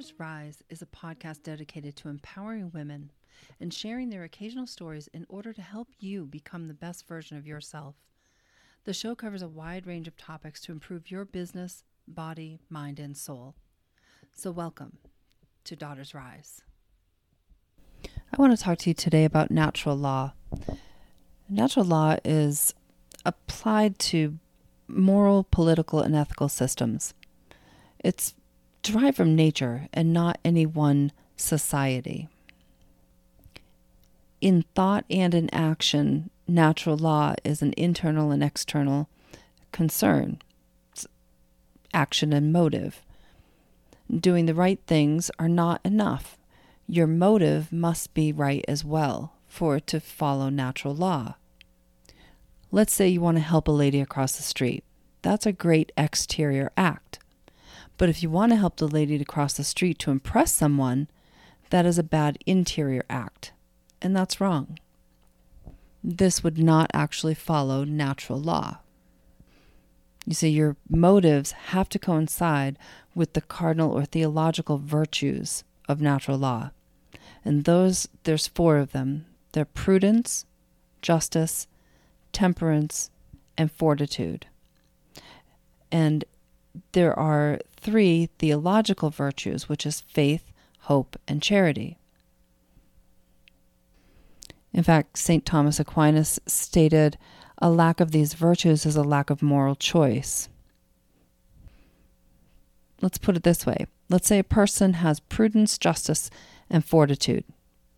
Daughters Rise is a podcast dedicated to empowering women and sharing their occasional stories in order to help you become the best version of yourself. The show covers a wide range of topics to improve your business, body, mind, and soul. So, welcome to Daughters Rise. I want to talk to you today about natural law. Natural law is applied to moral, political, and ethical systems. It's derived from nature and not any one society. In thought and in action, natural law is an internal and external concern, it's action and motive. Doing the right things are not enough. Your motive must be right as well for it to follow natural law. Let's say you want to help a lady across the street. That's a great exterior act. But if you want to help the lady to cross the street to impress someone, that is a bad interior act. And that's wrong. This would not actually follow natural law. You see, your motives have to coincide with the cardinal or theological virtues of natural law. And those, there's four of them they're prudence, justice, temperance, and fortitude. And there are three theological virtues, which is faith, hope, and charity. In fact, St. Thomas Aquinas stated a lack of these virtues is a lack of moral choice. Let's put it this way let's say a person has prudence, justice, and fortitude,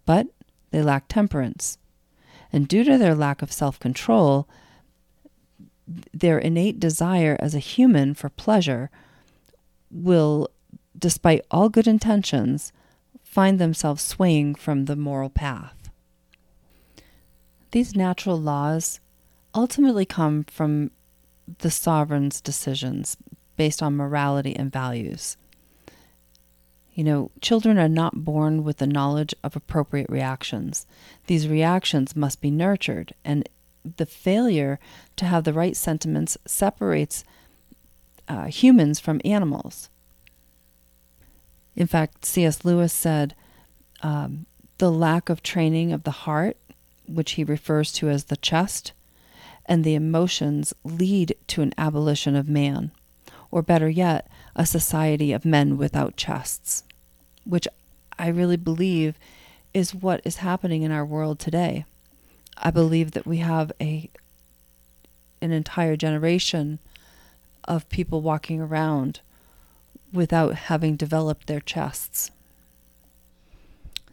but they lack temperance. And due to their lack of self control, their innate desire as a human for pleasure will, despite all good intentions, find themselves swaying from the moral path. These natural laws ultimately come from the sovereign's decisions based on morality and values. You know, children are not born with the knowledge of appropriate reactions. These reactions must be nurtured, and the failure to have the right sentiments separates uh, humans from animals. In fact, C.S. Lewis said um, the lack of training of the heart, which he refers to as the chest, and the emotions lead to an abolition of man, or better yet, a society of men without chests, which I really believe is what is happening in our world today. I believe that we have a an entire generation of people walking around without having developed their chests.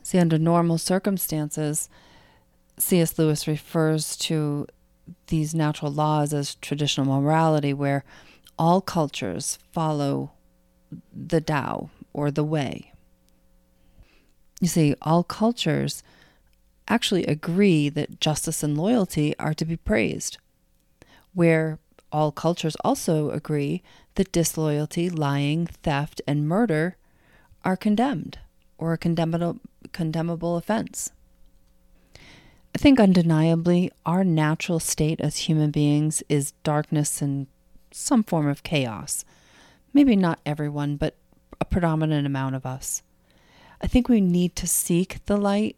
See, under normal circumstances, C.S. Lewis refers to these natural laws as traditional morality, where all cultures follow the Tao or the way. You see, all cultures actually agree that justice and loyalty are to be praised, where all cultures also agree that disloyalty, lying, theft, and murder are condemned or a condemnable, condemnable offense. I think undeniably our natural state as human beings is darkness and some form of chaos. Maybe not everyone, but a predominant amount of us. I think we need to seek the light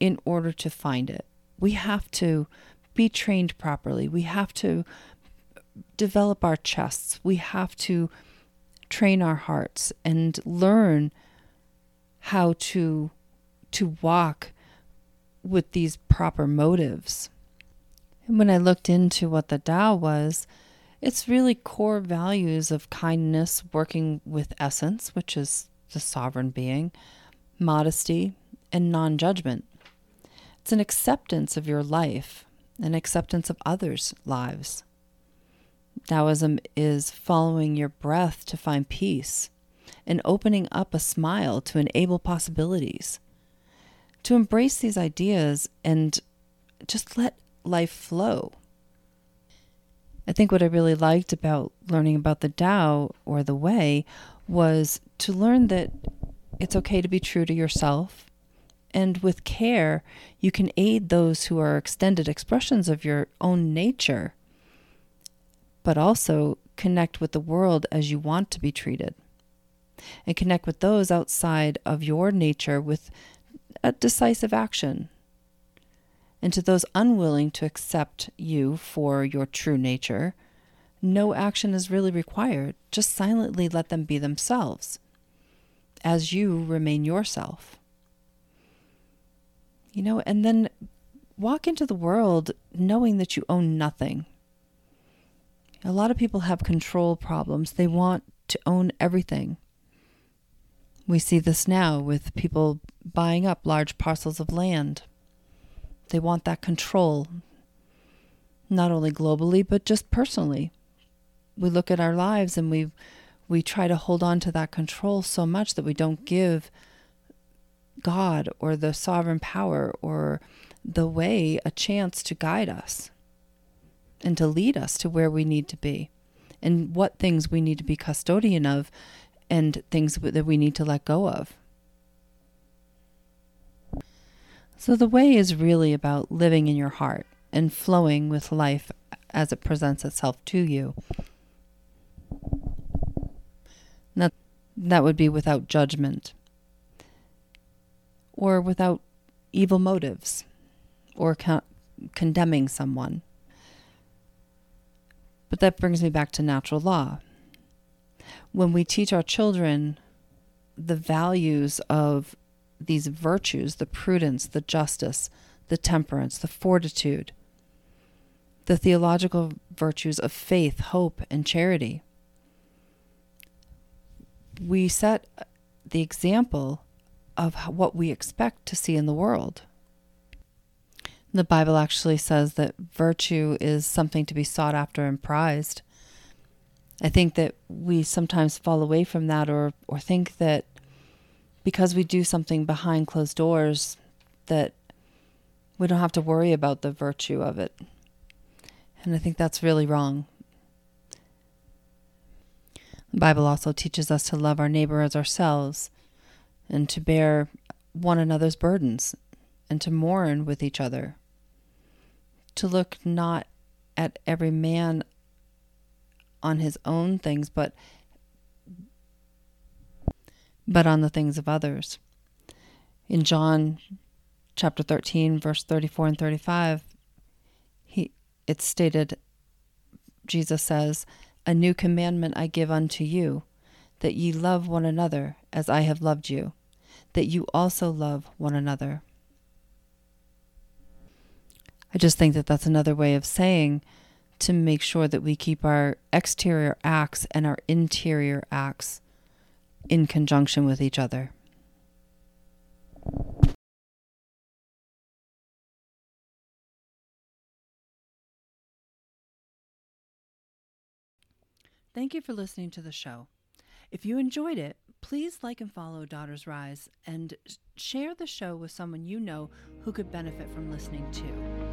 in order to find it. We have to be trained properly. We have to develop our chests. We have to train our hearts and learn how to to walk with these proper motives. And when I looked into what the Tao was, it's really core values of kindness, working with essence, which is the sovereign being, modesty, and non judgment. It's an acceptance of your life, an acceptance of others' lives. Taoism is following your breath to find peace and opening up a smile to enable possibilities. To embrace these ideas and just let life flow. I think what I really liked about learning about the Tao or the Way was to learn that it's okay to be true to yourself and with care, you can aid those who are extended expressions of your own nature, but also connect with the world as you want to be treated. and connect with those outside of your nature with a decisive action. And to those unwilling to accept you for your true nature, no action is really required. Just silently let them be themselves as you remain yourself. You know, and then walk into the world knowing that you own nothing. A lot of people have control problems. They want to own everything. We see this now with people buying up large parcels of land. They want that control, not only globally, but just personally. We look at our lives and we we try to hold on to that control so much that we don't give God or the sovereign power or the way a chance to guide us and to lead us to where we need to be and what things we need to be custodian of and things that we need to let go of. So, the way is really about living in your heart and flowing with life as it presents itself to you. That, that would be without judgment or without evil motives or con- condemning someone. But that brings me back to natural law. When we teach our children the values of these virtues the prudence, the justice, the temperance, the fortitude, the theological virtues of faith, hope, and charity we set the example of what we expect to see in the world. The Bible actually says that virtue is something to be sought after and prized. I think that we sometimes fall away from that or, or think that because we do something behind closed doors that we don't have to worry about the virtue of it. And I think that's really wrong. The Bible also teaches us to love our neighbor as ourselves and to bear one another's burdens and to mourn with each other. To look not at every man on his own things, but but on the things of others. In John chapter 13 verse 34 and 35 he it's stated Jesus says a new commandment I give unto you, that ye love one another as I have loved you, that you also love one another. I just think that that's another way of saying to make sure that we keep our exterior acts and our interior acts in conjunction with each other. Thank you for listening to the show. If you enjoyed it, please like and follow Daughters Rise and share the show with someone you know who could benefit from listening too.